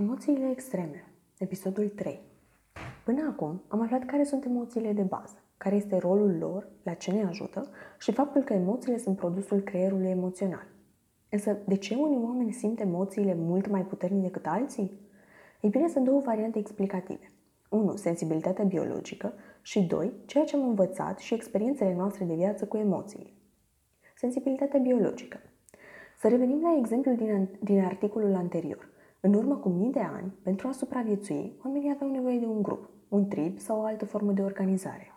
Emoțiile extreme, episodul 3. Până acum am aflat care sunt emoțiile de bază, care este rolul lor, la ce ne ajută și faptul că emoțiile sunt produsul creierului emoțional. Însă, de ce unii oameni simt emoțiile mult mai puternic decât alții? Ei bine, sunt două variante explicative. 1. Sensibilitatea biologică și 2. Ceea ce am învățat și experiențele noastre de viață cu emoțiile. Sensibilitatea biologică. Să revenim la exemplul din, din articolul anterior – în urmă cu mii de ani, pentru a supraviețui, oamenii aveau nevoie de un grup, un trib sau o altă formă de organizare.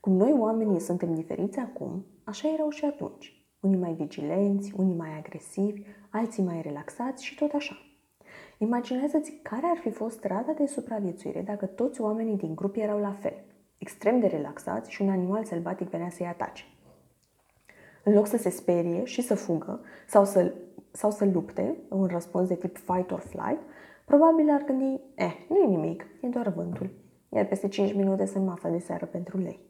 Cum noi oamenii suntem diferiți acum, așa erau și atunci. Unii mai vigilenți, unii mai agresivi, alții mai relaxați și tot așa. Imaginează-ți care ar fi fost rata de supraviețuire dacă toți oamenii din grup erau la fel, extrem de relaxați și un animal sălbatic venea să-i atace. În loc să se sperie și să fugă sau să sau să lupte, un răspuns de tip fight or flight, probabil ar gândi, eh, nu e nimic, e doar vântul, iar peste 5 minute sunt masa de seară pentru lei.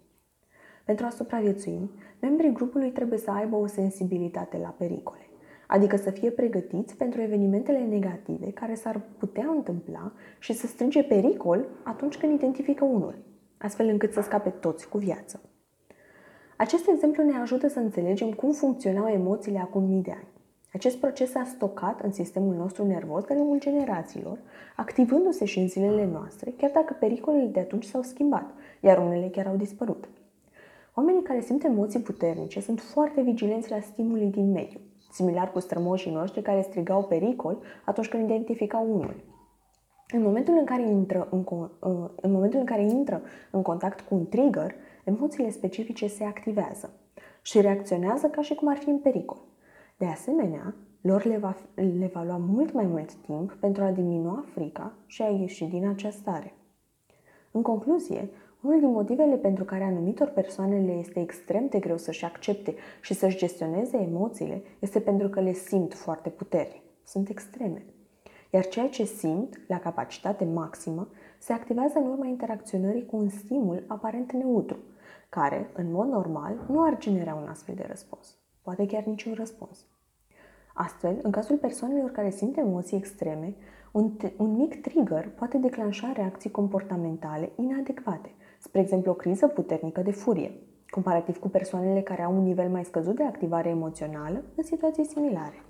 Pentru a supraviețui, membrii grupului trebuie să aibă o sensibilitate la pericole, adică să fie pregătiți pentru evenimentele negative care s-ar putea întâmpla și să strânge pericol atunci când identifică unul, astfel încât să scape toți cu viață. Acest exemplu ne ajută să înțelegem cum funcționau emoțiile acum mii de ani. Acest proces s-a stocat în sistemul nostru nervos de lungul generațiilor, activându-se și în zilele noastre, chiar dacă pericolele de atunci s-au schimbat, iar unele chiar au dispărut. Oamenii care simt emoții puternice sunt foarte vigilenți la stimulii din mediu, similar cu strămoșii noștri care strigau pericol atunci când identificau unul. În momentul în care intră în, în momentul în care intră în contact cu un trigger, emoțiile specifice se activează și reacționează ca și cum ar fi în pericol. De asemenea, lor le va, le va lua mult mai mult timp pentru a diminua frica și a ieși din această stare. În concluzie, unul din motivele pentru care anumitor persoane le este extrem de greu să-și accepte și să-și gestioneze emoțiile este pentru că le simt foarte puternic. Sunt extreme. Iar ceea ce simt, la capacitate maximă, se activează în urma interacționării cu un stimul aparent neutru, care, în mod normal, nu ar genera un astfel de răspuns poate chiar niciun răspuns. Astfel, în cazul persoanelor care simt emoții extreme, un, un mic trigger poate declanșa reacții comportamentale inadecvate, spre exemplu o criză puternică de furie, comparativ cu persoanele care au un nivel mai scăzut de activare emoțională în situații similare.